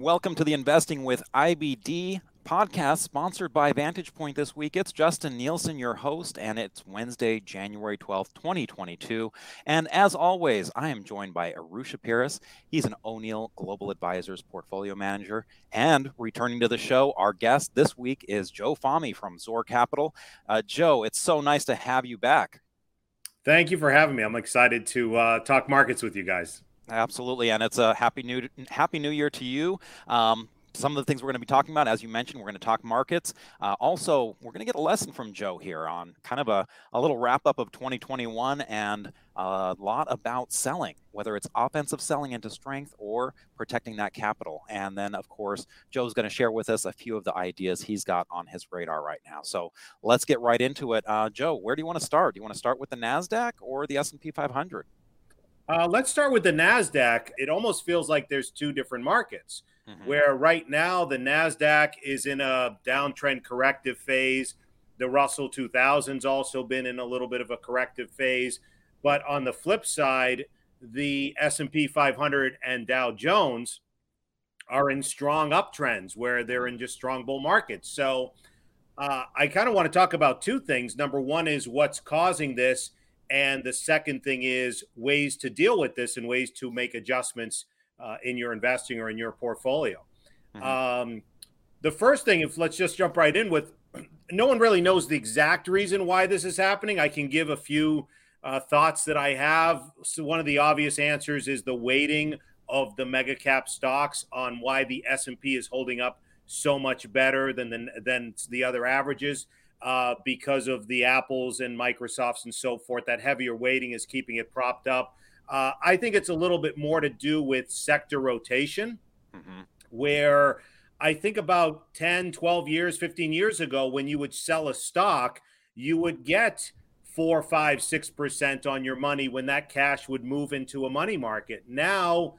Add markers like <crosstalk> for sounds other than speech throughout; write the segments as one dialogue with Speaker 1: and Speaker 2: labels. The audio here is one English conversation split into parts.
Speaker 1: Welcome to the Investing with IBD podcast sponsored by Vantage Point this week. It's Justin Nielsen, your host, and it's Wednesday, January 12th, 2022. And as always, I am joined by Arusha Peiris. He's an O'Neill Global Advisors portfolio manager. And returning to the show, our guest this week is Joe Fahmy from Zor Capital. Uh, Joe, it's so nice to have you back.
Speaker 2: Thank you for having me. I'm excited to uh, talk markets with you guys.
Speaker 1: Absolutely, and it's a happy new happy new year to you. Um, some of the things we're going to be talking about, as you mentioned, we're going to talk markets. Uh, also, we're going to get a lesson from Joe here on kind of a, a little wrap up of 2021 and a lot about selling, whether it's offensive selling into strength or protecting that capital. And then, of course, Joe's going to share with us a few of the ideas he's got on his radar right now. So let's get right into it. Uh, Joe, where do you want to start? Do you want to start with the Nasdaq or the S&P 500?
Speaker 2: Uh, let's start with the Nasdaq. It almost feels like there's two different markets. Mm-hmm. Where right now the Nasdaq is in a downtrend corrective phase. The Russell 2000's also been in a little bit of a corrective phase, but on the flip side, the S&P 500 and Dow Jones are in strong uptrends where they're in just strong bull markets. So uh, I kind of want to talk about two things. Number one is what's causing this, and the second thing is ways to deal with this and ways to make adjustments uh, in your investing or in your portfolio. Mm-hmm. Um, the first thing, if let's just jump right in with, <clears throat> no one really knows the exact reason why this is happening. I can give a few uh, thoughts that I have. So one of the obvious answers is the weighting of the mega cap stocks on why the S and P is holding up so much better than the, than the other averages. Uh, because of the Apples and Microsofts and so forth, that heavier weighting is keeping it propped up. Uh, I think it's a little bit more to do with sector rotation, mm-hmm. where I think about 10, 12 years, 15 years ago, when you would sell a stock, you would get four, five, six percent on your money when that cash would move into a money market. Now,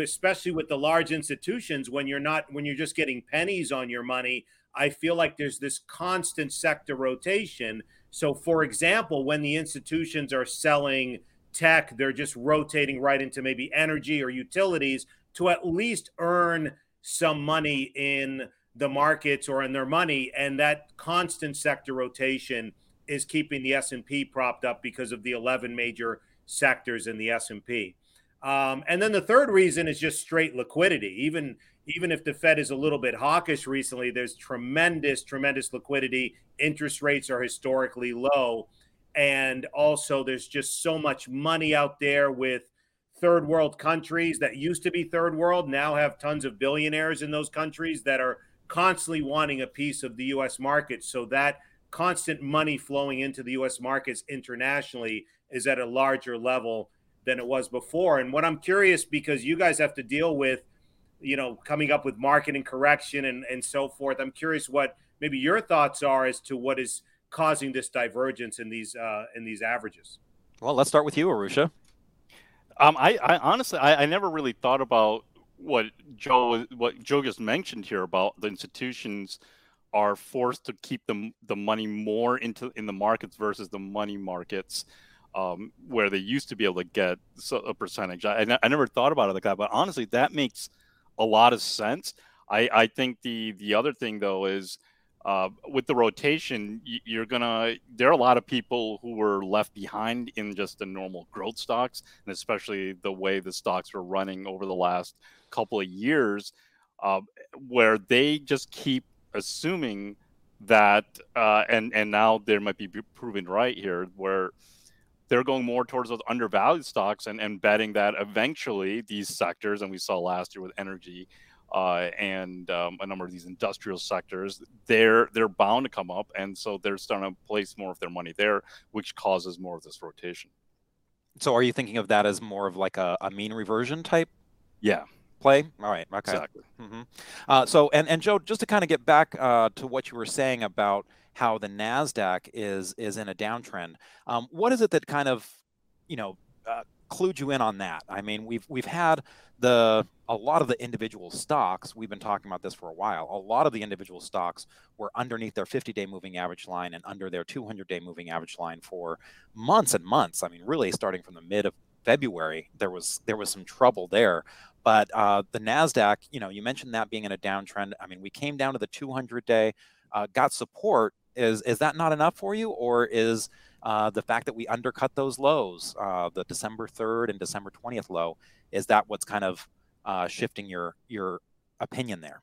Speaker 2: especially with the large institutions, when you're not, when you're just getting pennies on your money, I feel like there's this constant sector rotation. So, for example, when the institutions are selling tech, they're just rotating right into maybe energy or utilities to at least earn some money in the markets or in their money and that constant sector rotation is keeping the S&P propped up because of the 11 major sectors in the S&P. Um, and then the third reason is just straight liquidity. Even even if the Fed is a little bit hawkish recently, there's tremendous, tremendous liquidity. Interest rates are historically low. And also, there's just so much money out there with third world countries that used to be third world now have tons of billionaires in those countries that are constantly wanting a piece of the US market. So that constant money flowing into the US markets internationally is at a larger level than it was before. And what I'm curious because you guys have to deal with, you know, coming up with marketing correction and, and so forth. I'm curious what maybe your thoughts are as to what is causing this divergence in these uh, in these averages?
Speaker 1: Well, let's start with you, Arusha.
Speaker 3: Um, I, I honestly, I, I never really thought about what Joe what Joe just mentioned here about the institutions are forced to keep the the money more into in the markets versus the money markets, um, where they used to be able to get a percentage. I, I never thought about it like that, but honestly, that makes a lot of sense. I, I think the the other thing though is uh, with the rotation, you're gonna. There are a lot of people who were left behind in just the normal growth stocks, and especially the way the stocks were running over the last couple of years, uh, where they just keep assuming that, uh, and and now there might be proven right here, where they're going more towards those undervalued stocks and, and betting that eventually these sectors, and we saw last year with energy, uh, and um, a number of these industrial sectors, they're they're bound to come up, and so they're starting to place more of their money there, which causes more of this rotation.
Speaker 1: So, are you thinking of that as more of like a, a mean reversion type?
Speaker 3: Yeah.
Speaker 1: Play. All right. Okay.
Speaker 3: Exactly.
Speaker 1: Mm-hmm. Uh, so, and and Joe, just to kind of get back uh, to what you were saying about how the Nasdaq is is in a downtrend. Um, what is it that kind of, you know, uh, clued you in on that. I mean, we've we've had the a lot of the individual stocks. We've been talking about this for a while. A lot of the individual stocks were underneath their 50-day moving average line and under their 200-day moving average line for months and months. I mean, really starting from the mid of February, there was there was some trouble there. But uh, the Nasdaq, you know, you mentioned that being in a downtrend. I mean, we came down to the 200-day, uh, got support. Is is that not enough for you, or is uh, the fact that we undercut those lows, uh, the December 3rd and December 20th low, is that what's kind of uh, shifting your your opinion there?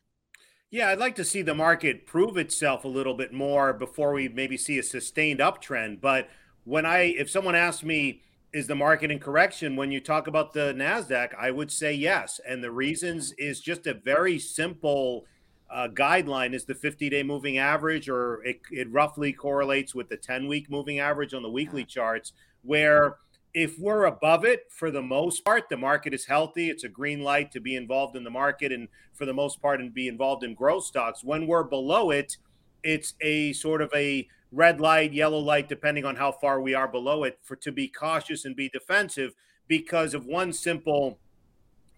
Speaker 2: Yeah, I'd like to see the market prove itself a little bit more before we maybe see a sustained uptrend. But when I, if someone asks me, is the market in correction? When you talk about the Nasdaq, I would say yes, and the reasons is just a very simple uh, guideline is the 50 day moving average, or it, it roughly correlates with the 10 week moving average on the weekly charts, where if we're above it for the most part, the market is healthy. It's a green light to be involved in the market and for the most part and be involved in growth stocks. When we're below it, it's a sort of a red light, yellow light, depending on how far we are below it, for to be cautious and be defensive because of one simple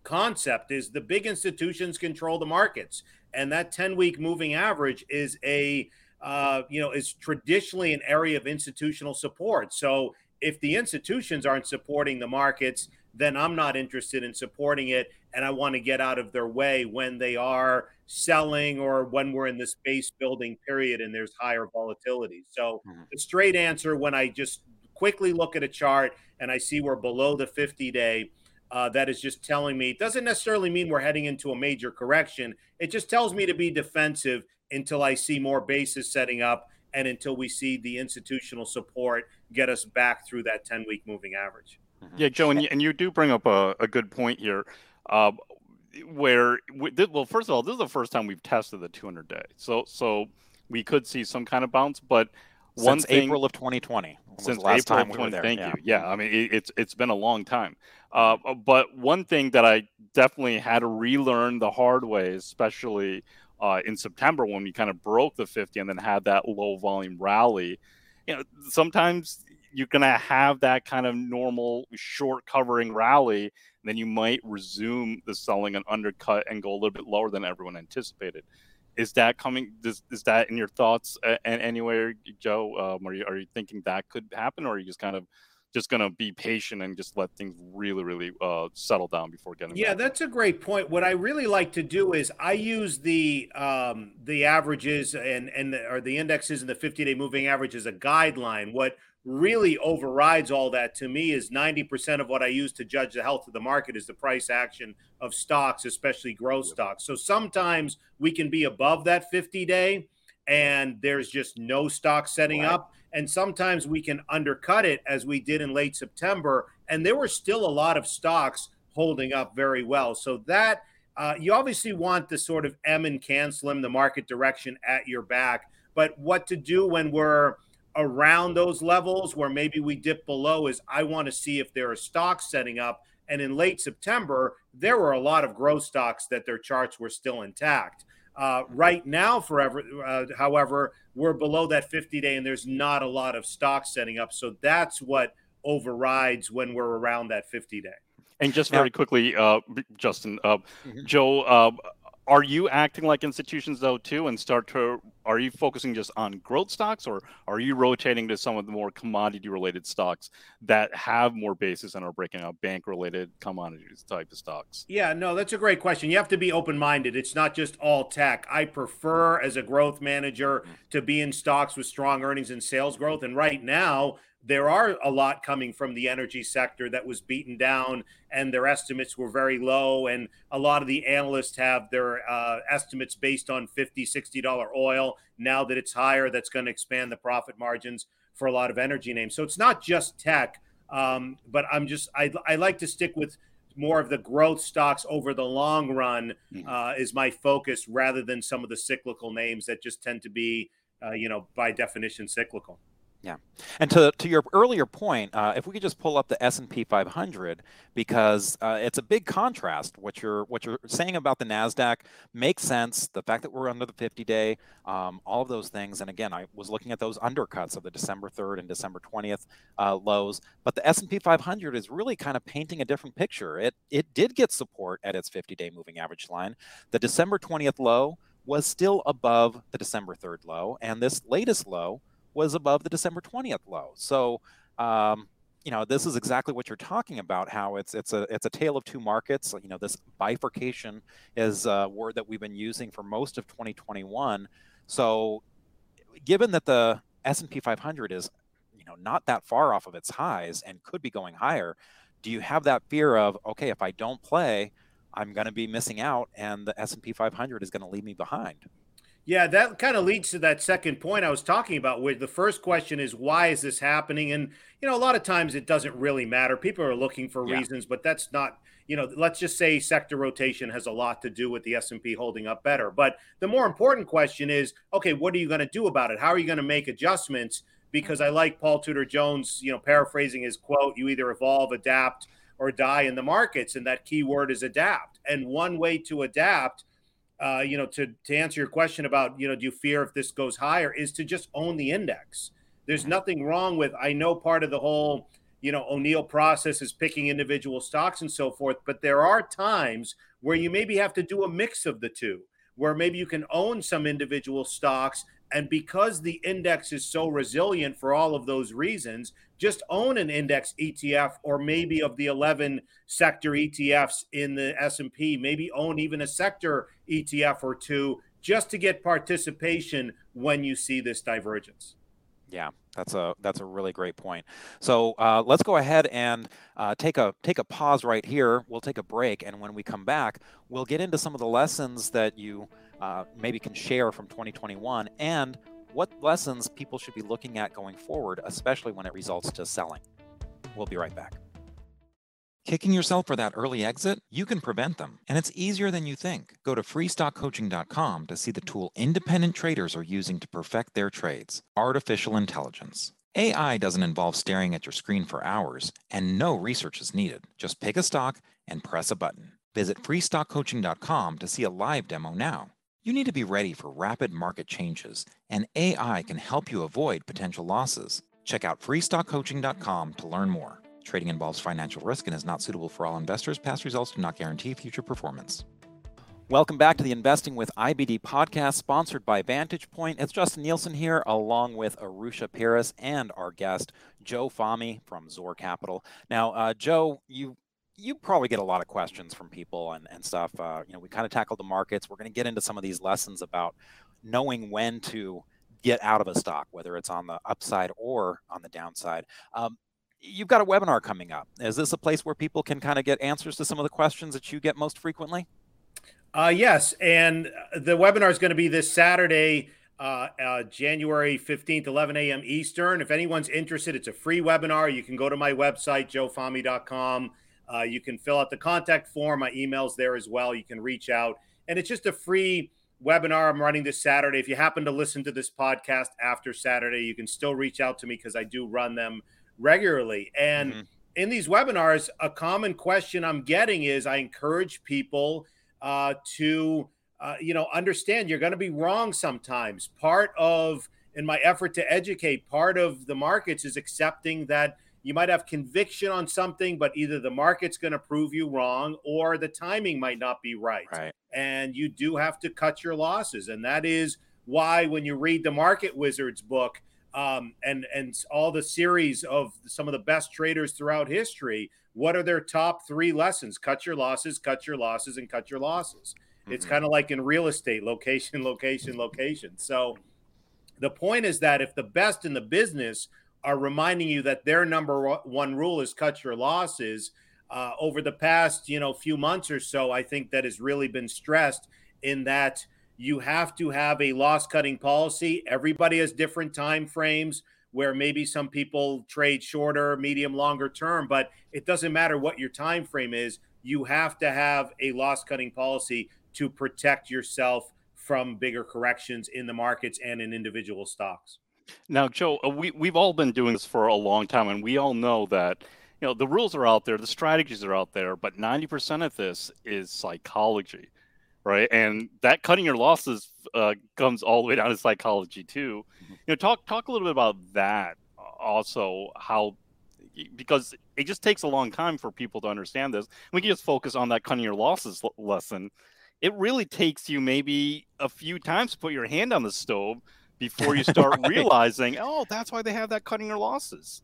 Speaker 2: concept is the big institutions control the markets and that 10 week moving average is a uh, you know is traditionally an area of institutional support so if the institutions aren't supporting the markets then i'm not interested in supporting it and i want to get out of their way when they are selling or when we're in this base building period and there's higher volatility so mm-hmm. the straight answer when i just quickly look at a chart and i see we're below the 50 day uh, that is just telling me it doesn't necessarily mean we're heading into a major correction. It just tells me to be defensive until I see more bases setting up and until we see the institutional support get us back through that 10 week moving average.
Speaker 3: Mm-hmm. Yeah, Joe, and you, and you do bring up a, a good point here. Uh, where we, well, first of all, this is the first time we've tested the 200 day, so so we could see some kind of bounce. But
Speaker 1: one since thing, April of 2020,
Speaker 3: since last April time we 20, Thank yeah. you. Yeah, I mean it, it's it's been a long time. Uh, but one thing that I definitely had to relearn the hard way, especially uh, in September when we kind of broke the 50 and then had that low volume rally. You know, sometimes you're going to have that kind of normal short covering rally, and then you might resume the selling and undercut and go a little bit lower than everyone anticipated. Is that coming? Is, is that in your thoughts uh, anywhere, Joe? Um, are you are you thinking that could happen, or are you just kind of just going to be patient and just let things really, really uh, settle down before getting.
Speaker 2: Yeah, back. that's a great point. What I really like to do is I use the um, the averages and and the, or the indexes and the 50 day moving average as a guideline. What really overrides all that to me is 90% of what I use to judge the health of the market is the price action of stocks, especially growth stocks. So sometimes we can be above that 50 day and there's just no stock setting right. up and sometimes we can undercut it as we did in late September. And there were still a lot of stocks holding up very well. So that uh, you obviously want the sort of M and CAN SLIM, the market direction at your back. But what to do when we're around those levels where maybe we dip below is I want to see if there are stocks setting up. And in late September, there were a lot of growth stocks that their charts were still intact. Uh, right now, forever, uh, however, we're below that 50 day and there's not a lot of stock setting up. So that's what overrides when we're around that 50 day.
Speaker 3: And just very quickly, uh, Justin, uh, mm-hmm. Joe, uh, are you acting like institutions though too, and start to? Are you focusing just on growth stocks, or are you rotating to some of the more commodity-related stocks that have more basis and are breaking out bank-related commodities type of stocks?
Speaker 2: Yeah, no, that's a great question. You have to be open-minded. It's not just all tech. I prefer, as a growth manager, mm. to be in stocks with strong earnings and sales growth. And right now, there are a lot coming from the energy sector that was beaten down and their estimates were very low and a lot of the analysts have their uh, estimates based on 50 60 dollar oil now that it's higher that's going to expand the profit margins for a lot of energy names so it's not just tech um, but i'm just I, I like to stick with more of the growth stocks over the long run mm-hmm. uh, is my focus rather than some of the cyclical names that just tend to be uh, you know by definition cyclical
Speaker 1: Yeah, and to to your earlier point, uh, if we could just pull up the S and P 500, because uh, it's a big contrast. What you're what you're saying about the Nasdaq makes sense. The fact that we're under the 50 day, um, all of those things. And again, I was looking at those undercuts of the December 3rd and December 20th uh, lows, but the S and P 500 is really kind of painting a different picture. It it did get support at its 50 day moving average line. The December 20th low was still above the December 3rd low, and this latest low was above the December 20th low. So, um, you know, this is exactly what you're talking about. How it's it's a it's a tale of two markets. You know, this bifurcation is a word that we've been using for most of 2021. So, given that the S&P 500 is, you know, not that far off of its highs and could be going higher, do you have that fear of okay, if I don't play, I'm going to be missing out, and the S&P 500 is going to leave me behind?
Speaker 2: Yeah, that kind of leads to that second point I was talking about, where the first question is, why is this happening? And, you know, a lot of times it doesn't really matter. People are looking for yeah. reasons, but that's not, you know, let's just say sector rotation has a lot to do with the S&P holding up better. But the more important question is, okay, what are you going to do about it? How are you going to make adjustments? Because I like Paul Tudor Jones, you know, paraphrasing his quote, you either evolve, adapt, or die in the markets. And that key word is adapt. And one way to adapt – uh, you know, to to answer your question about, you know, do you fear if this goes higher, is to just own the index. There's nothing wrong with. I know part of the whole, you know, O'Neill process is picking individual stocks and so forth, but there are times where you maybe have to do a mix of the two, where maybe you can own some individual stocks and because the index is so resilient for all of those reasons, just own an index ETF or maybe of the 11 sector ETFs in the S&P, maybe own even a sector ETF or two just to get participation when you see this divergence.
Speaker 1: Yeah, that's a that's a really great point. So uh, let's go ahead and uh, take a take a pause right here. We'll take a break, and when we come back, we'll get into some of the lessons that you uh, maybe can share from 2021 and what lessons people should be looking at going forward, especially when it results to selling. We'll be right back. Kicking yourself for that early exit? You can prevent them, and it's easier than you think. Go to freestockcoaching.com to see the tool independent traders are using to perfect their trades artificial intelligence. AI doesn't involve staring at your screen for hours, and no research is needed. Just pick a stock and press a button. Visit freestockcoaching.com to see a live demo now. You need to be ready for rapid market changes, and AI can help you avoid potential losses. Check out freestockcoaching.com to learn more. Trading involves financial risk and is not suitable for all investors. Past results do not guarantee future performance. Welcome back to the Investing with IBD podcast, sponsored by Vantage Point. It's Justin Nielsen here, along with Arusha Peiris and our guest, Joe Fahmy from Zor Capital. Now, uh, Joe, you you probably get a lot of questions from people and, and stuff. Uh, you know, we kind of tackled the markets. We're going to get into some of these lessons about knowing when to get out of a stock, whether it's on the upside or on the downside. Um, you've got a webinar coming up. Is this a place where people can kind of get answers to some of the questions that you get most frequently?
Speaker 2: Uh, yes, and the webinar is going to be this Saturday. Uh, uh, January 15th, 11 a.m. Eastern. If anyone's interested, it's a free webinar. You can go to my website, joefahmy.com uh, you can fill out the contact form. My email's there as well. You can reach out. And it's just a free webinar I'm running this Saturday. If you happen to listen to this podcast after Saturday, you can still reach out to me because I do run them regularly. And mm-hmm. in these webinars, a common question I'm getting is I encourage people uh, to, uh, you know, understand you're going to be wrong sometimes. Part of, in my effort to educate, part of the markets is accepting that – you might have conviction on something, but either the market's going to prove you wrong or the timing might not be right.
Speaker 1: right.
Speaker 2: And you do have to cut your losses. And that is why when you read the Market Wizards book um, and, and all the series of some of the best traders throughout history, what are their top three lessons? Cut your losses, cut your losses, and cut your losses. Mm-hmm. It's kind of like in real estate location, <laughs> location, location. So the point is that if the best in the business – are reminding you that their number one rule is cut your losses. Uh, over the past, you know, few months or so, I think that has really been stressed in that you have to have a loss cutting policy. Everybody has different time frames where maybe some people trade shorter, medium, longer term, but it doesn't matter what your time frame is. You have to have a loss cutting policy to protect yourself from bigger corrections in the markets and in individual stocks.
Speaker 3: Now, Joe, uh, we we've all been doing this for a long time, and we all know that you know the rules are out there, the strategies are out there, but ninety percent of this is psychology, right? And that cutting your losses uh, comes all the way down to psychology too. Mm-hmm. You know, talk talk a little bit about that uh, also, how because it just takes a long time for people to understand this. We can just focus on that cutting your losses lesson. It really takes you maybe a few times to put your hand on the stove before you <laughs> start right. realizing, oh, that's why they have that cutting your losses.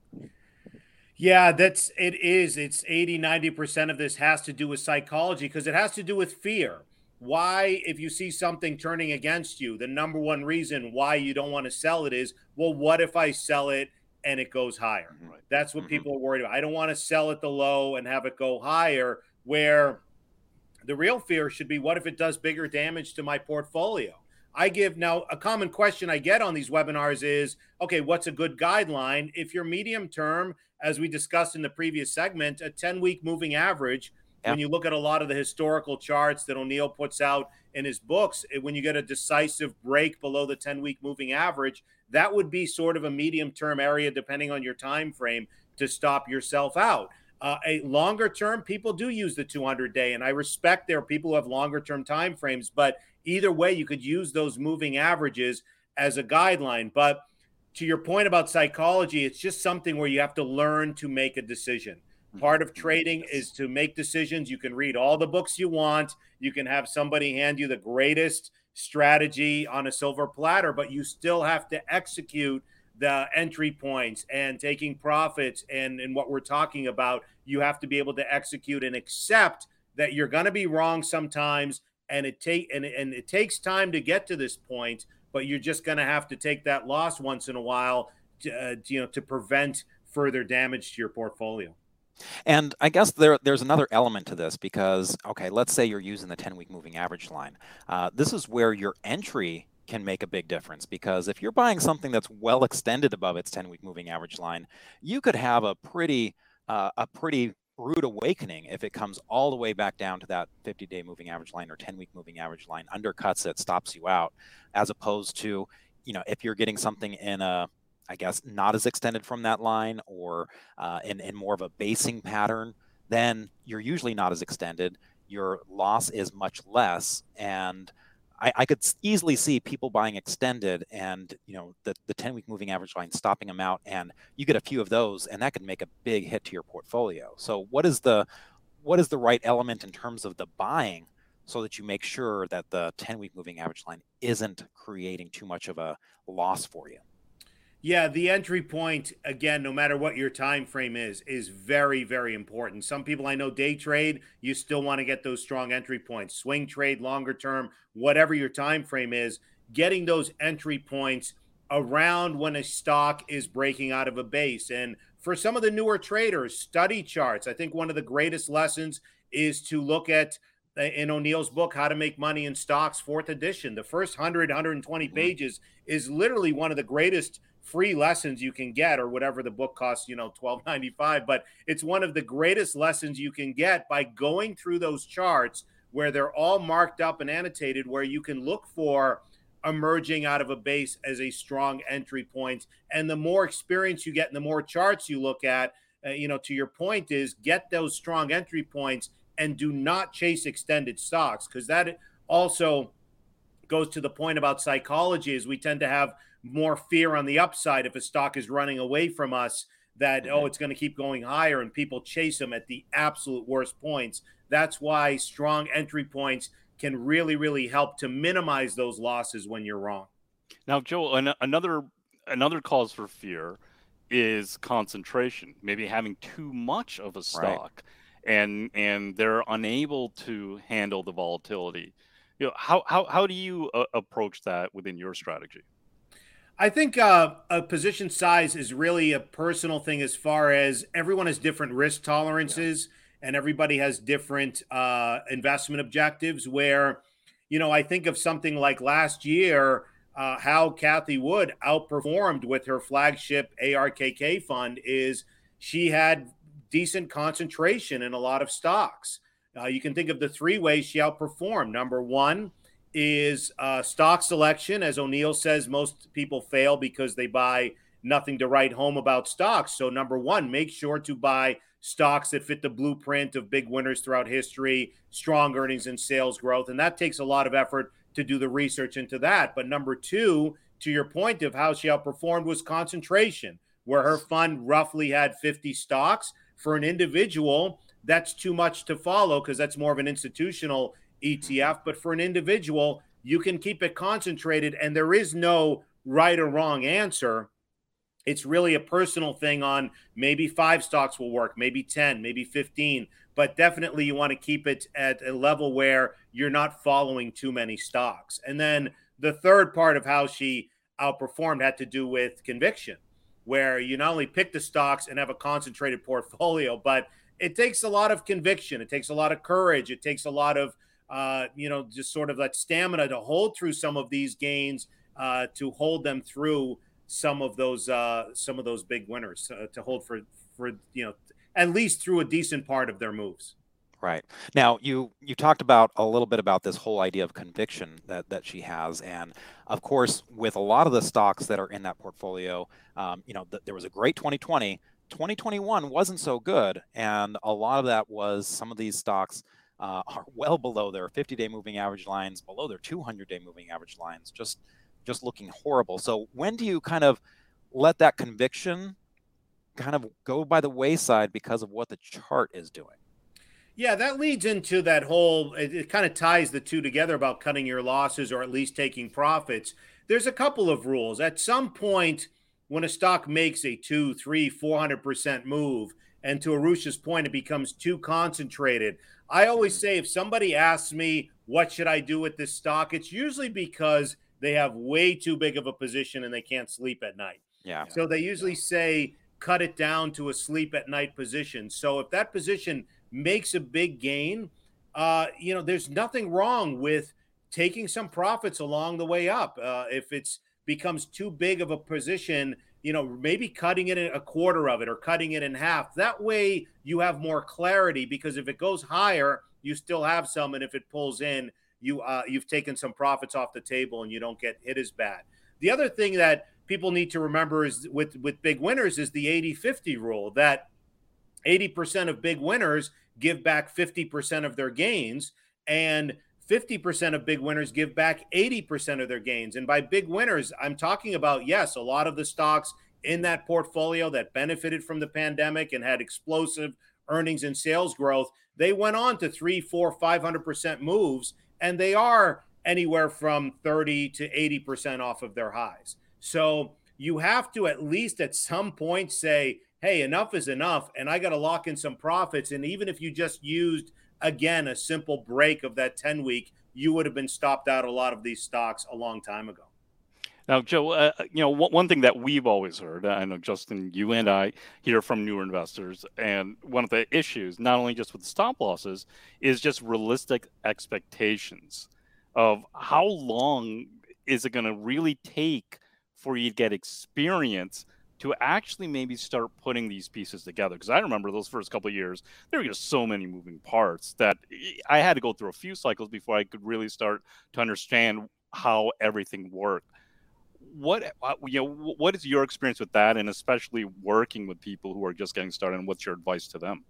Speaker 2: Yeah, that's it is. It's 80, 90% of this has to do with psychology because it has to do with fear. Why, if you see something turning against you, the number one reason why you don't want to sell it is, well, what if I sell it and it goes higher? Right. That's what mm-hmm. people are worried about. I don't want to sell at the low and have it go higher, where the real fear should be, what if it does bigger damage to my portfolio? I give now a common question I get on these webinars is okay, what's a good guideline? If you're medium term, as we discussed in the previous segment, a 10 week moving average, yeah. when you look at a lot of the historical charts that O'Neill puts out in his books, eh, when you get a decisive break below the 10 week moving average, that would be sort of a medium term area, depending on your time frame, to stop yourself out. Uh, a longer term, people do use the 200 day, and I respect there are people who have longer term time frames, but either way, you could use those moving averages as a guideline. But to your point about psychology, it's just something where you have to learn to make a decision. Part of trading is to make decisions. You can read all the books you want. You can have somebody hand you the greatest strategy on a silver platter, but you still have to execute the entry points and taking profits and, and what we're talking about. You have to be able to execute and accept that you're going to be wrong sometimes and it take and, and it takes time to get to this point but you're just going to have to take that loss once in a while to, uh, you know to prevent further damage to your portfolio
Speaker 1: and I guess there there's another element to this because okay, let's say you're using the 10 week moving average line. Uh, this is where your entry can make a big difference because if you're buying something that's well extended above its 10 week moving average line, you could have a pretty uh, a pretty rude awakening if it comes all the way back down to that 50 day moving average line or 10 week moving average line undercuts it stops you out as opposed to you know if you're getting something in a i guess not as extended from that line or uh, in, in more of a basing pattern then you're usually not as extended your loss is much less and I, I, could easily see people buying extended and you know the, the 10 week moving average line stopping them out and you get a few of those and that could make a big hit to your portfolio. So what is the what is the right element in terms of the buying so that you make sure that the 10 week moving average line isn't creating too much of a loss for you
Speaker 2: yeah, the entry point again, no matter what your time frame is, is very, very important. Some people I know day trade, you still want to get those strong entry points. Swing trade, longer term, whatever your time frame is, getting those entry points around when a stock is breaking out of a base. And for some of the newer traders, study charts. I think one of the greatest lessons is to look at uh, in O'Neill's book, How to Make Money in Stocks, fourth edition. The first 100, 120 mm-hmm. pages is literally one of the greatest free lessons you can get or whatever the book costs you know 12.95 but it's one of the greatest lessons you can get by going through those charts where they're all marked up and annotated where you can look for emerging out of a base as a strong entry point. and the more experience you get and the more charts you look at uh, you know to your point is get those strong entry points and do not chase extended stocks because that also goes to the point about psychology is we tend to have more fear on the upside if a stock is running away from us that mm-hmm. oh it's going to keep going higher and people chase them at the absolute worst points that's why strong entry points can really really help to minimize those losses when you're wrong
Speaker 3: now joe an- another another cause for fear is concentration maybe having too much of a stock right. and and they're unable to handle the volatility you know how how, how do you uh, approach that within your strategy
Speaker 2: I think uh, a position size is really a personal thing as far as everyone has different risk tolerances yeah. and everybody has different uh, investment objectives. Where, you know, I think of something like last year, uh, how Cathie Wood outperformed with her flagship ARKK fund is she had decent concentration in a lot of stocks. Uh, you can think of the three ways she outperformed. Number one, is uh, stock selection. As O'Neill says, most people fail because they buy nothing to write home about stocks. So, number one, make sure to buy stocks that fit the blueprint of big winners throughout history, strong earnings and sales growth. And that takes a lot of effort to do the research into that. But number two, to your point of how she outperformed, was concentration, where her fund roughly had 50 stocks. For an individual, that's too much to follow because that's more of an institutional ETF. But for an individual, you can keep it concentrated, and there is no right or wrong answer. It's really a personal thing on maybe five stocks will work, maybe 10, maybe 15, but definitely you want to keep it at a level where you're not following too many stocks. And then the third part of how she outperformed had to do with conviction, where you not only pick the stocks and have a concentrated portfolio, but it takes a lot of conviction. It takes a lot of courage. It takes a lot of, uh, you know, just sort of that stamina to hold through some of these gains, uh, to hold them through some of those uh, some of those big winners uh, to hold for for you know at least through a decent part of their moves.
Speaker 1: Right now, you you talked about a little bit about this whole idea of conviction that that she has, and of course, with a lot of the stocks that are in that portfolio, um, you know, th- there was a great 2020. 2021 wasn't so good, and a lot of that was some of these stocks uh, are well below their 50-day moving average lines, below their 200-day moving average lines. Just just looking horrible. So when do you kind of let that conviction kind of go by the wayside because of what the chart is doing?
Speaker 2: Yeah, that leads into that whole, it, it, kind of ties the two together about cutting your losses or at least taking profits. There's a couple of rules. At some point, when a stock makes a two, three, 400% move, and to Arusha's point, it becomes too concentrated. I always say if somebody asks me, what should I do with this stock? It's usually because they have way too big of a position and they can't sleep at night.
Speaker 1: Yeah.
Speaker 2: So they usually say cut it down to a sleep at night position. So if that position makes a big gain, uh, you know, there's nothing wrong with taking some profits along the way up. Uh, if it's becomes too big of a position, you know, maybe cutting it in a quarter of it or cutting it in half. That way you have more clarity because if it goes higher, you still have some, and if it pulls in, you uh, you've taken some profits off the table and you don't get hit as bad. The other thing that people need to remember is with with big winners is the 80-50 rule that 80% of big winners give back 50% of their gains and 50% of big winners give back 80% of their gains. And by big winners, I'm talking about yes, a lot of the stocks in that portfolio that benefited from the pandemic and had explosive earnings and sales growth, they went on to three, four, 500% moves and they are anywhere from 30 to 80% off of their highs. So you have to at least at some point say, hey, enough is enough, and I got to lock in some profits. And even if you just used, again, a simple break of that 10 week, you would have been stopped out a lot of these stocks a long time ago.
Speaker 3: Now, Joe, uh, you know, one thing that we've always heard, I know Justin, you and I hear from newer investors, and one of the issues, not only just with stop losses, is just realistic expectations of how long is it going to really take for you to get experience to actually maybe start putting these pieces together. Because I remember those first couple of years, there were just so many moving parts that I had to go through a few cycles before I could really start to understand how everything worked. What uh, you know what is your experience with that and especially working with people who are just getting started and what's your advice to them?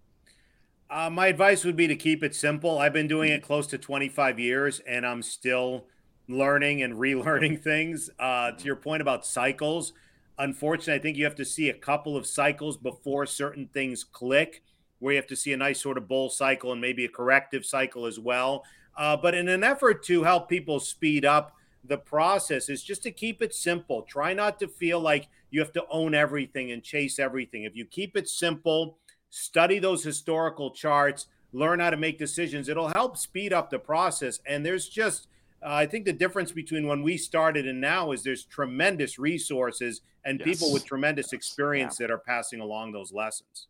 Speaker 2: Uh, my advice would be to keep it simple. I've been doing it close to 25 years and i'm still learning and <laughs> relearning things. Uh, to your point about cycles unfortunately i think you have to see a couple of cycles before certain things click where you have to see a nice sort of bull cycle and maybe a corrective cycle as well uh, but in an effort to help people speed up the process is just to keep it simple. Try not to feel like you have to own everything and chase everything. If you keep it simple, study those historical charts, learn how to make decisions, it'll help speed up the process. And there's just, uh, I think the difference between when we started and now is there's tremendous resources and yes. people with tremendous experience yeah. that are passing along those lessons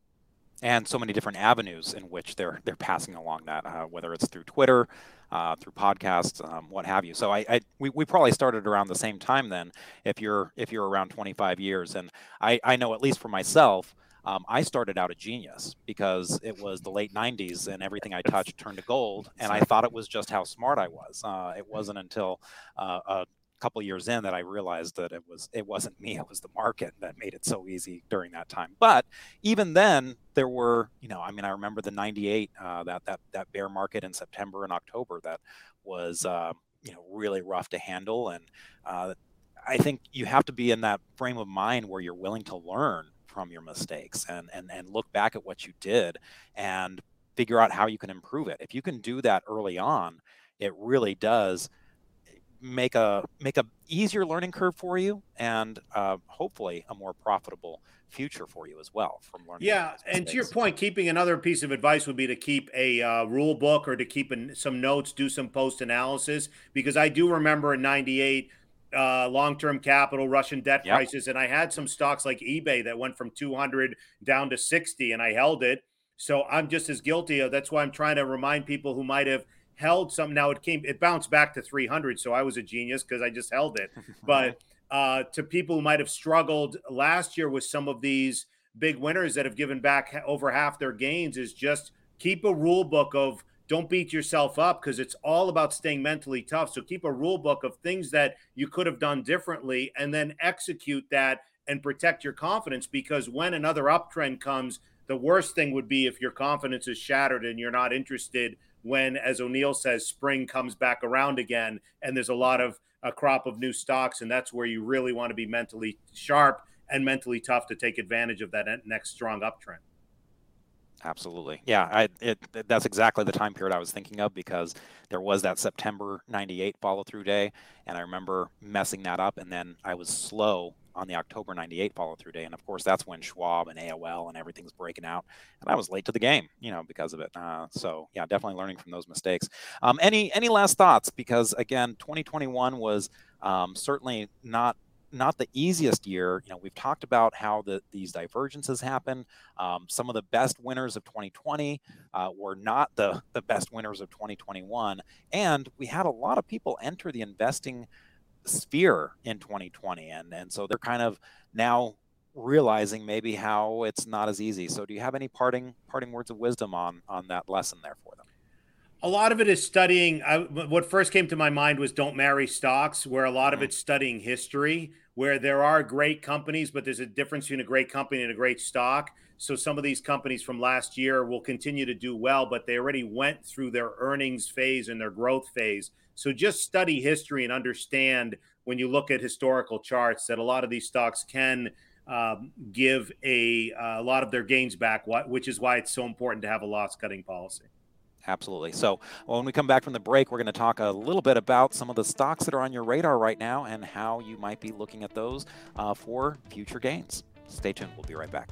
Speaker 1: and so many different avenues in which they're they're passing along that, uh, whether it's through Twitter, uh, through podcasts, um, what have you. So I, I, we, we probably started around the same time then. If you're if you're around 25 years, and I I know at least for myself, um, I started out a genius because it was the late 90s and everything I touched turned to gold. And I thought it was just how smart I was. Uh, it wasn't until uh, a couple years in that I realized that it was it wasn't me, it was the market that made it so easy during that time. But even then, there were you know I mean I remember the '98 uh, that that that bear market in September and October that was uh, you know really rough to handle, and uh, I think you have to be in that frame of mind where you're willing to learn from your mistakes and and and look back at what you did and figure out how you can improve it. If you can do that early on, it really does make a make a easier learning curve for you and uh, hopefully a more profitable future for you as well from learning
Speaker 2: yeah and to your point keeping another piece of advice would be to keep a uh, rule book or to keep an, some notes do some post analysis because i do remember in 98 uh, long-term capital russian debt yep. crisis and i had some stocks like ebay that went from 200 down to 60 and i held it so i'm just as guilty of that's why i'm trying to remind people who might have held some. Now it came, it bounced back to 300. So I was a genius because I just held it. <laughs> But uh, to people who might have struggled last year with some of these big winners that have given back over half their gains, is just keep a rule book of don't beat yourself up because it's all about staying mentally tough. So keep a rule book of things that you could have done differently and then execute that and protect your confidence because when another uptrend comes, the worst thing would be if your confidence is shattered and you're not interested when, as O'Neill says, spring comes back around again and there's a lot of a crop of new stocks. And that's where you really want to be mentally sharp and mentally tough to take advantage of that uh, next strong uptrend.
Speaker 1: Absolutely. Yeah, I, it, that's exactly the time period I was thinking of because there was that September 98 follow through day. And I remember messing that up. And then I was slow on the October 98 follow through day. And of course, that's when Schwab and AOL and everything's breaking out. And I was late to the game, you know, because of it. Uh, so yeah, definitely learning from those mistakes. Um, any, any last thoughts? Because again, 2021 was um, certainly not not the easiest year. You know, we've talked about how the, these divergences happen. Um, some of the best winners of 2020 uh, were not the, the best winners of 2021. And we had a lot of people enter the investing sphere in 2020 and and so they're kind of now realizing maybe how it's not as easy so do you have any parting parting words of wisdom on on that lesson there for them
Speaker 2: a lot of it is studying I, what first came to my mind was don't marry stocks where a lot mm-hmm. of it's studying history where there are great companies but there's a difference between a great company and a great stock so some of these companies from last year will continue to do well but they already went through their earnings phase and their growth phase so just study history and understand when you look at historical charts that a lot of these stocks can um, give a, uh, a lot of their gains back, which is why it's so important to have a loss cutting policy.
Speaker 1: Absolutely. So when we come back from the break, we're going to talk a little bit about some of the stocks that are on your radar right now and how you might be looking at those uh, for future gains. Stay tuned. We'll be right back.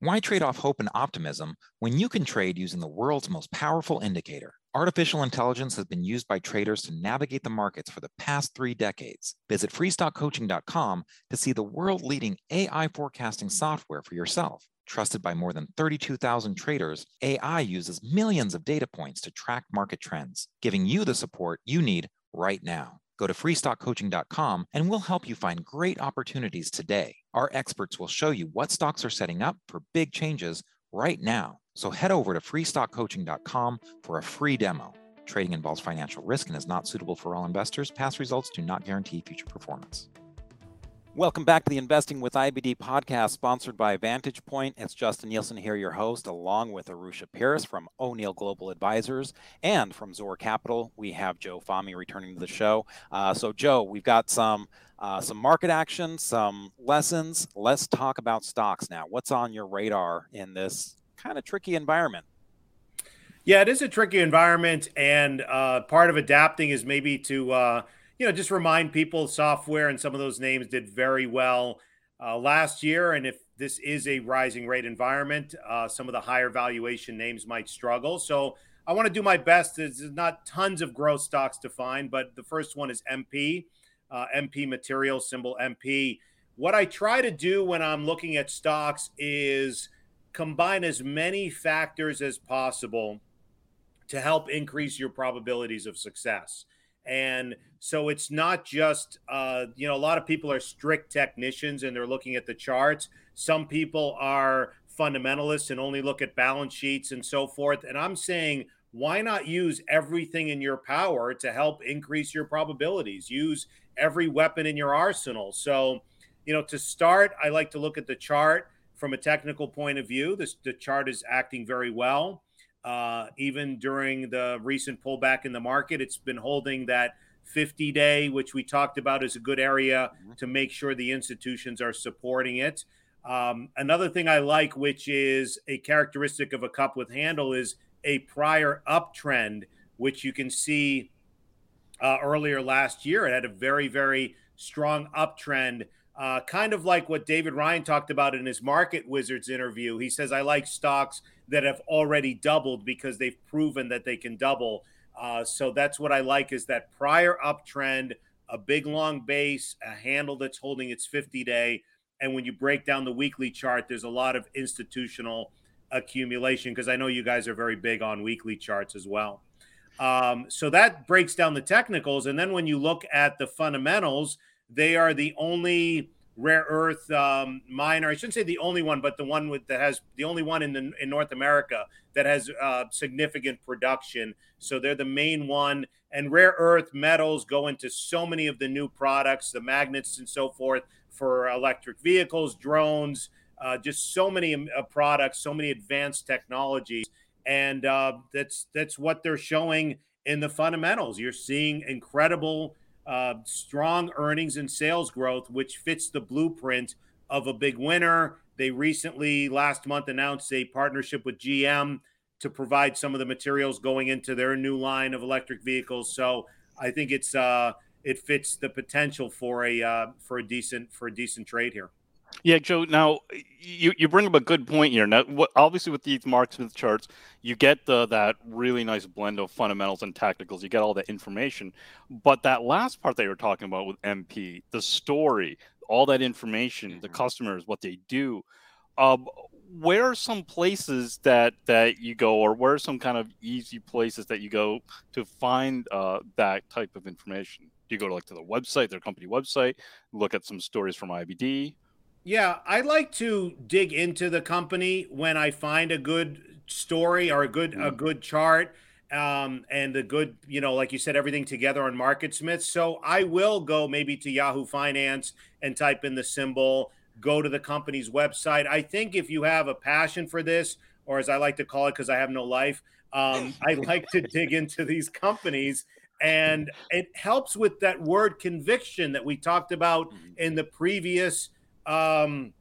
Speaker 1: Why trade off hope and optimism when you can trade using the world's most powerful indicator? Artificial intelligence has been used by traders to navigate the markets for the past three decades. Visit freestockcoaching.com to see the world leading AI forecasting software for yourself. Trusted by more than 32,000 traders, AI uses millions of data points to track market trends, giving you the support you need right now. Go to freestockcoaching.com and we'll help you find great opportunities today. Our experts will show you what stocks are setting up for big changes right now. So head over to freestockcoaching.com for a free demo. Trading involves financial risk and is not suitable for all investors. Past results do not guarantee future performance. Welcome back to the Investing with IBD podcast, sponsored by Vantage Point. It's Justin Nielsen here, your host, along with Arusha Peiris from O'Neill Global Advisors and from Zor Capital. We have Joe Fahmy returning to the show. Uh, so, Joe, we've got some uh, some market action, some lessons. Let's talk about stocks now. What's on your radar in this kind of tricky environment.
Speaker 2: Yeah, it is a tricky environment, and uh, part of adapting is maybe to uh, you know just remind people software and some of those names did very well uh, last year, and if this is a rising rate environment, uh, some of the higher valuation names might struggle. So I want to do my best. There's not tons of growth stocks to find, but the first one is MP, uh, MP Material symbol MP. What I try to do when I'm looking at stocks is combine as many factors as possible to help increase your probabilities of success. And so it's not just, uh, you know, a lot of people are strict technicians and they're looking at the charts. Some people are fundamentalists and only look at balance sheets and so forth. And I'm saying, why not use everything in your power to help increase your probabilities? Use every weapon in your arsenal. So, you know, to start, I like to look at the chart from a technical point of view. This the chart is acting very well. Uh, even during the recent pullback in the market, it's been holding that 50 day, which we talked about is a good area mm-hmm. to make sure the institutions are supporting it. Um, another thing I like, which is a characteristic of a cup with handle, is a prior uptrend, which you can see uh, earlier last year. It had a very, very strong uptrend, uh, kind of like what David Ryan talked about in his Market Wizards interview. He says, I like stocks that have already doubled because they've proven that they can double. Uh, so that's what I like is that prior uptrend, a big long base, a handle that's holding its 50 day. And when you break down the weekly chart, there's a lot of institutional accumulation because I know you guys are very big on weekly charts as well. Um, so that breaks down the technicals. And then when you look at the fundamentals, they are the only rare earth um, miner. I shouldn't say the only one, but the one with that has the only one in the in North America that has uh, significant production. So they're the main one. And rare earth metals go into so many of the new products, the magnets and so forth for electric vehicles, drones, uh, just so many um, uh, products, so many advanced technologies, and uh, that's that's what they're showing in the fundamentals. You're seeing incredible uh, strong earnings and sales growth, which fits the blueprint of a big winner. They recently, last month, announced a partnership with GM to provide some of the materials going into their new line of electric vehicles. So I think it's uh, it fits the potential for a uh, for a decent for a decent trade here.
Speaker 3: Yeah, Joe. Now you, you bring up a good point here. Now, what, obviously with these MarketSmith charts, you get the that really nice blend of fundamentals and tacticals. You get all the information, but that last part that you were talking about with MP, the story, all that information, mm-hmm. the customers, what they do. Um, where are some places that that you go, or where are some kind of easy places that you go to find uh, that type of information? Do you go to like to the website, their company website, look at some stories from IBD?
Speaker 2: Yeah, I like to dig into the company when I find a good story or a good mm. a good chart um, and a good, you know, like you said, everything together on MarketSmith. So I will go maybe to Yahoo Finance and type in the symbol, go to the company's website. I think if you have a passion for this, or as I like to call it, because I have no life, um, <laughs> I like to dig into these companies. And it helps with that word conviction that we talked about mm-hmm. in the previous um,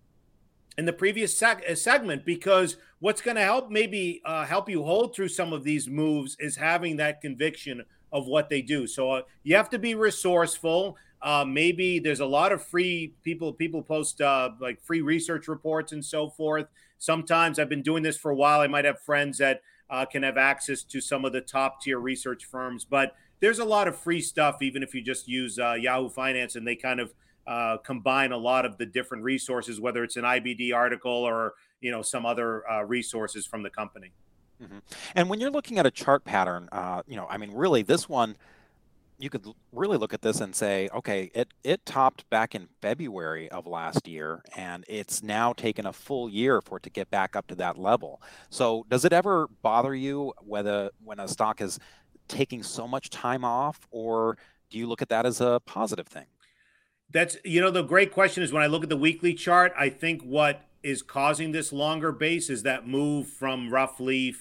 Speaker 2: in the previous seg- uh, segment because what's going to help maybe uh, help you hold through some of these moves is having that conviction of what they do. So uh, you have to be resourceful. Uh, maybe there's a lot of free people. People post uh, like free research reports and so forth. Sometimes I've been doing this for a while. I might have friends that uh, can have access to some of the top tier research firms, but there's a lot of free stuff. Even if you just use Yahoo Finance, and they kind of uh, combine a lot of the different resources, whether it's an IBD article or you know some other uh, resources from the company.
Speaker 1: Mm-hmm. And when you're looking at a chart pattern, uh, you know, I mean, really, this one, you could really look at this and say, okay, it it topped back in February of last year, and it's now taken a full year for it to get back up to that level. So, does it ever bother you whether when a stock is taking so much time off, or do you look at that as a positive thing?
Speaker 2: That's you know the great question is when I look at the weekly chart, I think what is causing this longer base is that move from roughly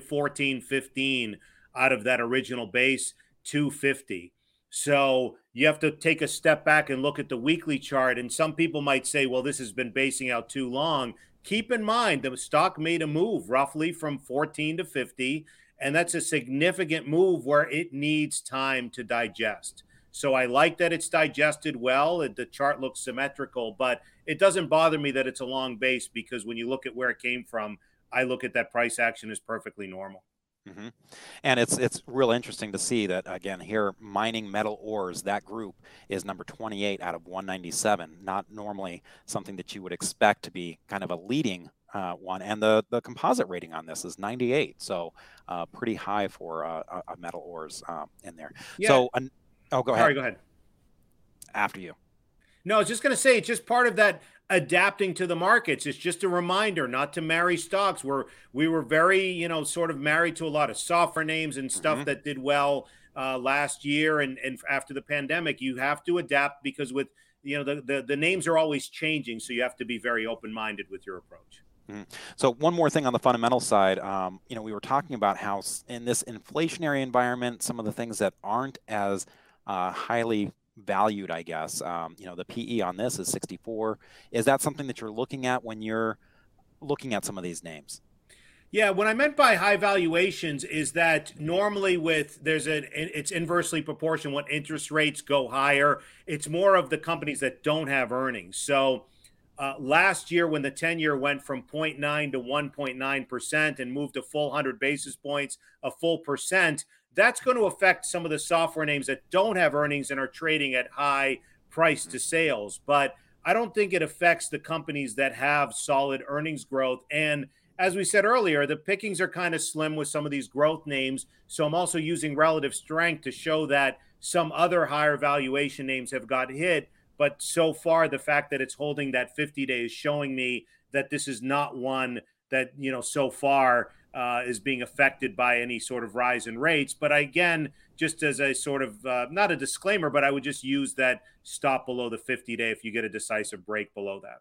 Speaker 2: 14 15 out of that original base to 50. So you have to take a step back and look at the weekly chart. And some people might say, well, this has been basing out too long. Keep in mind the stock made a move roughly from 14 to 50. And that's a significant move where it needs time to digest. So I like that it's digested well. The chart looks symmetrical, but it doesn't bother me that it's a long base because when you look at where it came from, I look at that price action as perfectly normal.
Speaker 1: Mm-hmm. And it's it's real interesting to see that again here mining metal ores that group is number 28 out of 197 not normally something that you would expect to be kind of a leading uh, one and the the composite rating on this is 98 so uh, pretty high for uh, metal ores um, in there yeah. so an, Oh, go ahead.
Speaker 2: Sorry, go ahead.
Speaker 1: After you.
Speaker 2: No, I was just going to say it's just part of that adapting to the markets. It's just a reminder not to marry stocks. We're we were very, you know, sort of married to a lot of software names and stuff mm-hmm. that did well uh, last year and and after the pandemic. You have to adapt because with you know the, the the names are always changing, so you have to be very open minded with your approach.
Speaker 1: Mm-hmm. So one more thing on the fundamental side, um, you know, we were talking about how in this inflationary environment, some of the things that aren't as uh, highly valued, I guess. Um, you know, the PE on this is 64. Is that something that you're looking at when you're looking at some of these names?
Speaker 2: Yeah, what I meant by high valuations is that normally with there's a it's inversely proportional when interest rates go higher. It's more of the companies that don't have earnings. So uh, last year, when the 10 year went from 0.9 to 1.9% and moved a full 100 basis points, a full percent, that's going to affect some of the software names that don't have earnings and are trading at high price to mm-hmm. sales. But I don't think it affects the companies that have solid earnings growth. And as we said earlier, the pickings are kind of slim with some of these growth names. So I'm also using relative strength to show that some other higher valuation names have got hit. But so far, the fact that it's holding that 50 days showing me that this is not one that, you know, so far uh, is being affected by any sort of rise in rates. But again, just as a sort of uh, not a disclaimer, but I would just use that stop below the 50 day if you get a decisive break below that.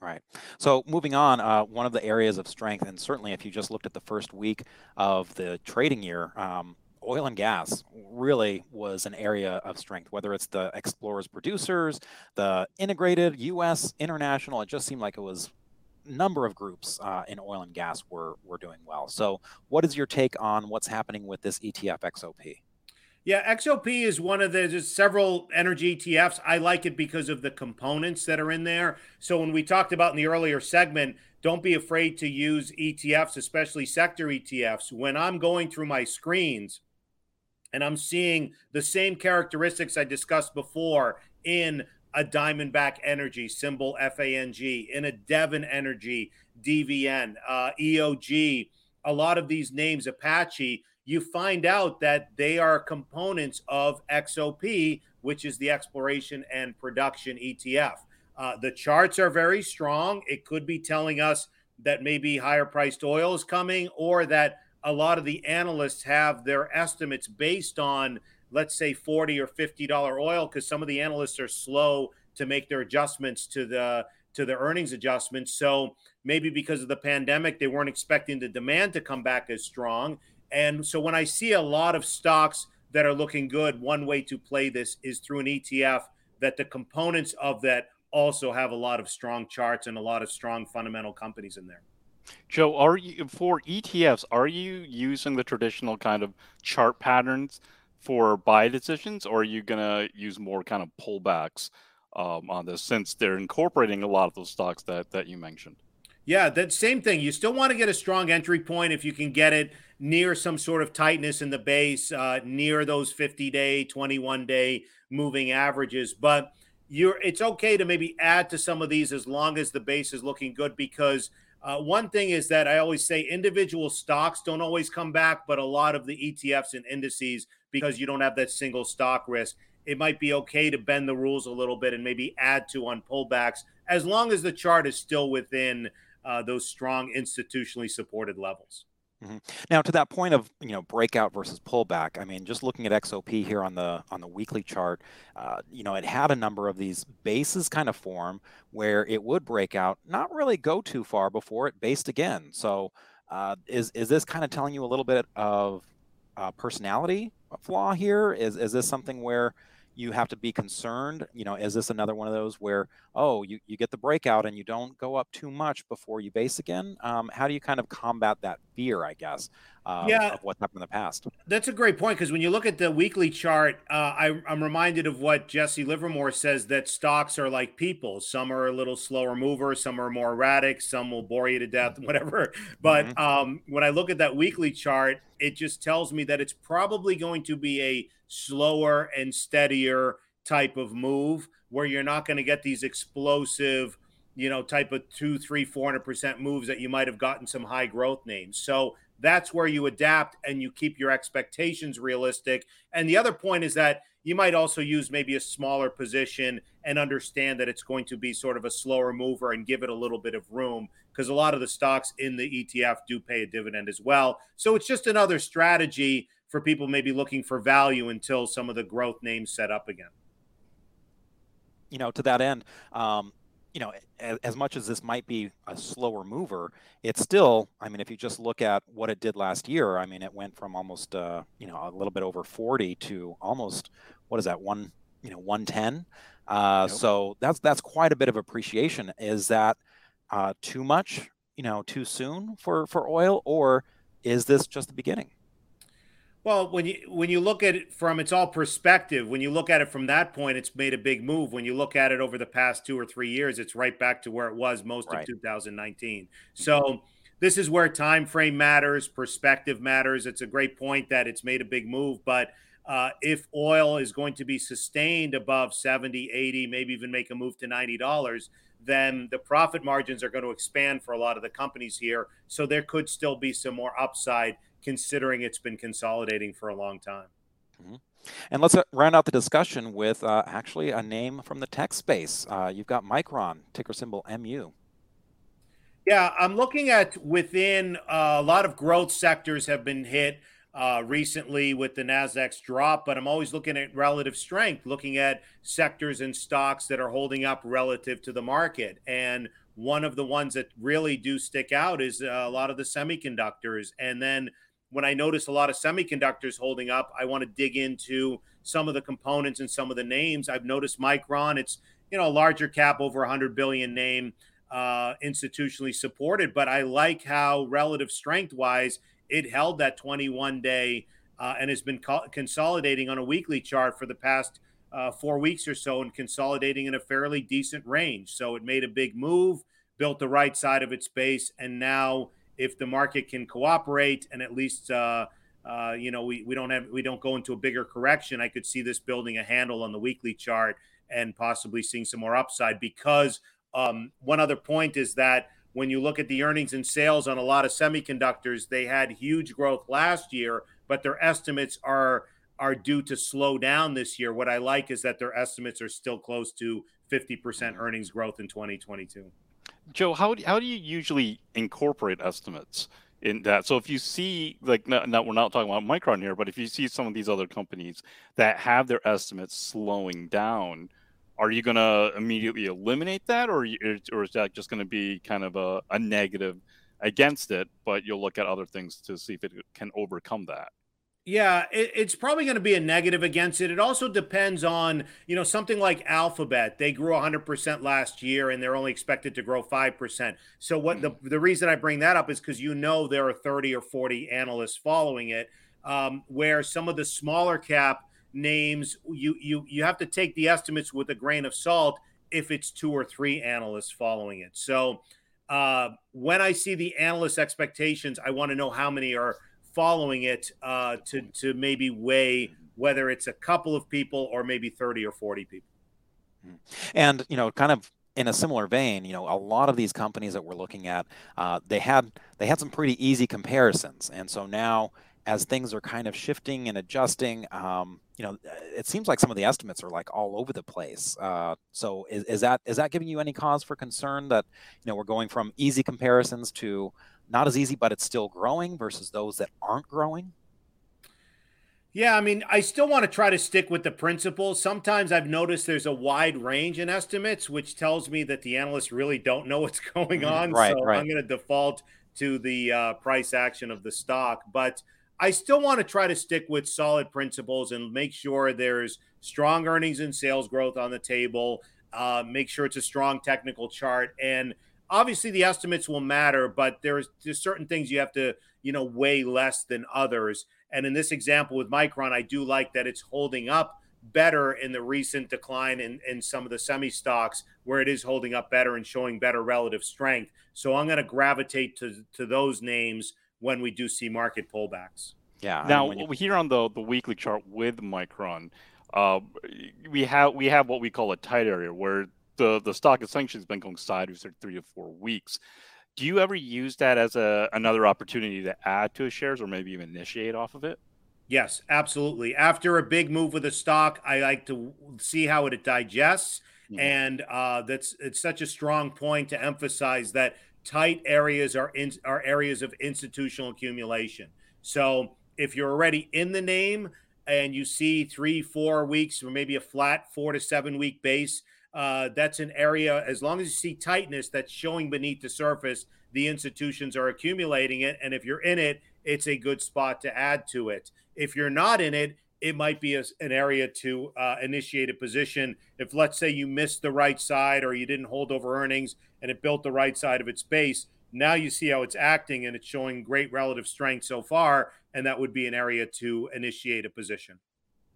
Speaker 1: Right. So moving on, uh, one of the areas of strength, and certainly if you just looked at the first week of the trading year, um, oil and gas really was an area of strength, whether it's the explorers producers, the integrated US, international, it just seemed like it was number of groups uh, in oil and gas were were doing well. So, what is your take on what's happening with this ETF XOP?
Speaker 2: Yeah, XOP is one of the several energy ETFs. I like it because of the components that are in there. So when we talked about in the earlier segment, don't be afraid to use ETFs, especially sector ETFs. When I'm going through my screens and I'm seeing the same characteristics I discussed before in a Diamondback Energy, symbol FANG, in a Devon Energy, DVN, uh, EOG, a lot of these names, Apache, you find out that they are components of XOP, which is the exploration and production ETF. Uh, the charts are very strong. It could be telling us that maybe higher priced oil is coming or that a lot of the analysts have their estimates based on let's say 40 or 50 dollar oil because some of the analysts are slow to make their adjustments to the to the earnings adjustments so maybe because of the pandemic they weren't expecting the demand to come back as strong and so when i see a lot of stocks that are looking good one way to play this is through an etf that the components of that also have a lot of strong charts and a lot of strong fundamental companies in there
Speaker 3: Joe, are you for ETFs? Are you using the traditional kind of chart patterns for buy decisions, or are you going to use more kind of pullbacks um, on this since they're incorporating a lot of those stocks that that you mentioned?
Speaker 2: Yeah, that same thing. You still want to get a strong entry point if you can get it near some sort of tightness in the base, uh, near those 50 day, 21 day moving averages. But you're it's okay to maybe add to some of these as long as the base is looking good because uh, one thing is that I always say individual stocks don't always come back, but a lot of the ETFs and indices because you don't have that single stock risk. It might be okay to bend the rules a little bit and maybe add to on pullbacks as long as the chart is still within uh, those strong institutionally supported levels.
Speaker 1: Mm-hmm. Now, to that point of you know breakout versus pullback, I mean, just looking at XOP here on the on the weekly chart, uh, you know, it had a number of these bases kind of form where it would break out, not really go too far before it based again. So, uh, is is this kind of telling you a little bit of uh, personality flaw here? Is is this something where you have to be concerned? You know, is this another one of those where oh you you get the breakout and you don't go up too much before you base again? Um, how do you kind of combat that fear? I guess. Uh, yeah, of what happened in the past.
Speaker 2: That's a great point because when you look at the weekly chart, uh, I, I'm reminded of what Jesse Livermore says that stocks are like people. Some are a little slower movers, some are more erratic, some will bore you to death, <laughs> whatever. But mm-hmm. um, when I look at that weekly chart, it just tells me that it's probably going to be a slower and steadier type of move where you're not going to get these explosive you know type of two three four hundred percent moves that you might have gotten some high growth names so that's where you adapt and you keep your expectations realistic and the other point is that you might also use maybe a smaller position and understand that it's going to be sort of a slower mover and give it a little bit of room because a lot of the stocks in the ETF do pay a dividend as well. So it's just another strategy for people maybe looking for value until some of the growth names set up again.
Speaker 1: You know, to that end, um, you know, as, as, much as this might be a slower mover, it's still, I mean, if you just look at what it did last year, I mean, it went from almost, uh, you know, a little bit over 40 to almost, what is that, one, you know, 110. Uh, yep. So that's, that's quite a bit of appreciation. Is that uh, too much, you know, too soon for, for oil, or is this just the beginning?
Speaker 2: Well, when you when you look at it from its all perspective, when you look at it from that point, it's made a big move. When you look at it over the past two or three years, it's right back to where it was most right. of 2019. So this is where time frame matters, perspective matters. It's a great point that it's made a big move, but uh, if oil is going to be sustained above 70, 80, maybe even make a move to $90, then the profit margins are going to expand for a lot of the companies here. So there could still be some more upside considering it's been consolidating for a long time.
Speaker 1: Mm-hmm. And let's uh, round out the discussion with uh, actually a name from the tech space. Uh, you've got Micron, ticker symbol MU.
Speaker 2: Yeah, I'm looking at within uh, a lot of growth sectors have been hit uh, recently with the Nasdaq's drop, but I'm always looking at relative strength, looking at sectors and stocks that are holding up relative to the market. And one of the ones that really do stick out is uh, a lot of the semiconductors, and then when I notice a lot of semiconductors holding up, I want to dig into some of the components and some of the names. I've noticed Micron, it's you know a larger cap, over 100 billion name, uh, institutionally supported, but I like how relative strength wise it held that 21 day uh, and has been co- consolidating on a weekly chart for the past uh, four weeks or so and consolidating in a fairly decent range. So it made a big move, built the right side of its base, and now if the market can cooperate and at least uh, uh, you know we, we don't have we don't go into a bigger correction i could see this building a handle on the weekly chart and possibly seeing some more upside because um, one other point is that when you look at the earnings and sales on a lot of semiconductors they had huge growth last year but their estimates are are due to slow down this year. What i like is that their estimates are still close to 50% earnings growth in 2022
Speaker 3: Joe, how do, how do you usually incorporate estimates in that? So if you see like not, we're not talking about Micron here, but if you see some of these other companies that have their estimates slowing down, are you going to immediately eliminate that, or or is that just going to be kind of a, a negative against it? But you'll look at other things to see if it can overcome that.
Speaker 2: Yeah, it, it's probably going to be a negative against it. It also depends on, you know, something like Alphabet. They grew 100% last year and they're only expected to grow 5%. So what the the reason I bring that up is cuz you know there are 30 or 40 analysts following it um, where some of the smaller cap names you you you have to take the estimates with a grain of salt if it's two or three analysts following it. So uh, when I see the analyst expectations, I want to know how many are following it uh, to to maybe weigh whether it's a couple of people or maybe 30 or 40 people.
Speaker 1: Hmm. And you know, kind of in a similar vein, you know, a lot of these companies that we're looking at, uh, they had they had some pretty easy comparisons, and so now as things are kind of shifting and adjusting, um, you know, it seems like some of the estimates are like all over the place. Uh, so is, is that is that giving you any cause for concern that you know we're going from easy comparisons to not as easy, but it's still growing versus those that aren't growing?
Speaker 2: Yeah, I mean, I still want to try to stick with the principles. Sometimes I've noticed there's a wide range in estimates, which tells me that the analysts really don't know what's <laughs> going mm-hmm. on.
Speaker 1: Right,
Speaker 2: so
Speaker 1: right.
Speaker 2: I'm going to default to the uh, price action of the stock. But I still want to try to stick with solid principles and make sure there's strong earnings and sales growth on the table. Uh, make sure it's a strong technical chart and obviously the estimates will matter, but there's there's certain things you have to you know weigh less than others. And in this example with Micron, I do like that it's holding up better in the recent decline in, in some of the semi stocks where it is holding up better and showing better relative strength. So I'm going to gravitate to to those names when we do see market pullbacks.
Speaker 3: Yeah. Now you... here on the the weekly chart with Micron, uh, we have we have what we call a tight area where the the stock essentially has been going sideways for three to four weeks. Do you ever use that as a another opportunity to add to a shares or maybe even initiate off of it?
Speaker 2: Yes, absolutely. After a big move with a stock, I like to see how it digests. Mm-hmm. And uh, that's it's such a strong point to emphasize that tight areas are in, are areas of institutional accumulation. So if you're already in the name and you see three, four weeks, or maybe a flat four to seven week base, uh, that's an area. As long as you see tightness that's showing beneath the surface, the institutions are accumulating it, and if you're in it, it's a good spot to add to it. If you're not in it, it might be a, an area to uh, initiate a position. If, let's say, you missed the right side or you didn't hold over earnings and it built the right side of its base, now you see how it's acting and it's showing great relative strength so far. And that would be an area to initiate a position.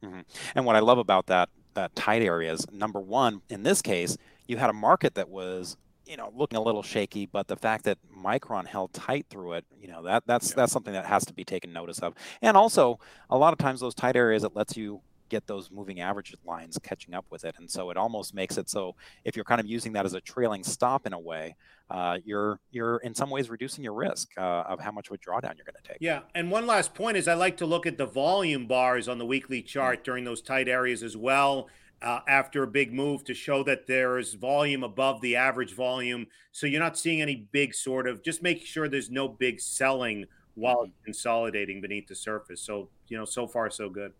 Speaker 1: Mm-hmm. And what I love about that that tight areas. number one, in this case, you had a market that was you know looking a little shaky but the fact that micron held tight through it you know that that's yeah. that's something that has to be taken notice of and also a lot of times those tight areas it lets you get those moving average lines catching up with it and so it almost makes it so if you're kind of using that as a trailing stop in a way uh, you're you're in some ways reducing your risk uh, of how much of a drawdown you're going to take
Speaker 2: yeah and one last point is i like to look at the volume bars on the weekly chart mm-hmm. during those tight areas as well uh, after a big move to show that there's volume above the average volume. So you're not seeing any big sort of just make sure there's no big selling while mm-hmm. consolidating beneath the surface. So, you know, so far, so good.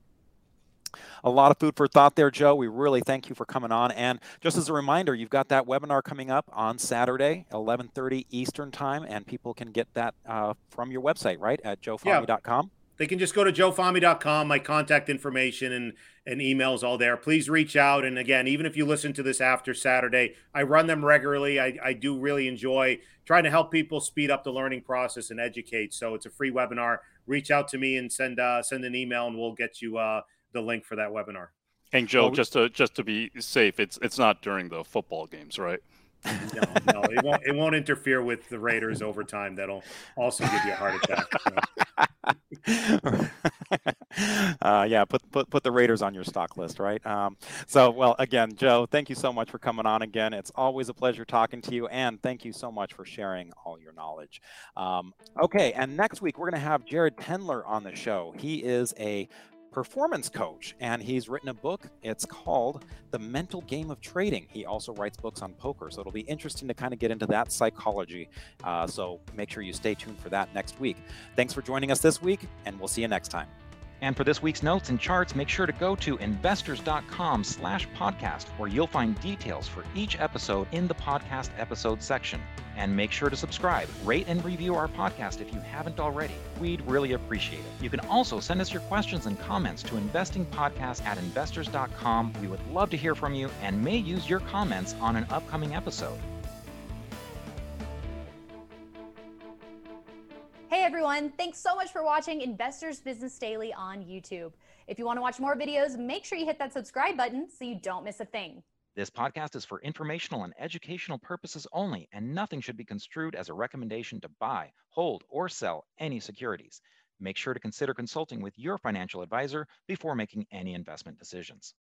Speaker 1: A lot of food for thought there, Joe. We really thank you for coming on. And just as a reminder, you've got that webinar coming up on Saturday, 11:30 Eastern Time, and people can get that uh, from your website, right, at joefahmy.com. Yeah
Speaker 2: they can just go to joefahmy.com. My contact information and, and emails all there. Please reach out. And again, even if you listen to this after Saturday, I run them regularly. I, I do really enjoy trying to help people speed up the learning process and educate. So it's a free webinar. Reach out to me and send uh, send an email, and we'll get you uh, the link for that webinar.
Speaker 3: And Joe, well, just to just to be safe, it's it's not during the football games, right?
Speaker 2: no, no, it won't. It won't interfere with the Raiders overtime. That'll also give you a heart
Speaker 1: attack. <laughs> uh, yeah, put put put the Raiders on your stock list, right? Um, so, well, again, Joe, thank you so much for coming on again. It's always a pleasure talking to you, and thank you so much for sharing all your knowledge. Um, okay, and next week we're going to have Jared Tendler on the show. He is a performance coach, and he's written a book. It's called The Mental Game of Trading. He also writes books on poker, so it'll be interesting to kind of get into that psychology. Uh, so make sure you stay tuned for that next week. Thanks for joining us this week, and we'll see you next time.
Speaker 4: And for this week's notes and charts, make sure to go to investors.com slash podcast, where you'll find details for each episode in the podcast episode section. And make sure to subscribe, rate, and review our podcast if you haven't already. We'd really appreciate it. You can also send us your questions and comments to investingpodcast at investors.com. We would love to hear from you and may use your comments on an upcoming episode.
Speaker 5: Hey everyone, thanks so much for watching Investors Business Daily on YouTube. If you want to watch more videos, make sure you hit that subscribe button so you don't miss a thing.
Speaker 4: This podcast is for informational and educational purposes only, and nothing should be construed as a recommendation to buy, hold, or sell any securities. Make sure to consider consulting with your financial advisor before making any investment decisions.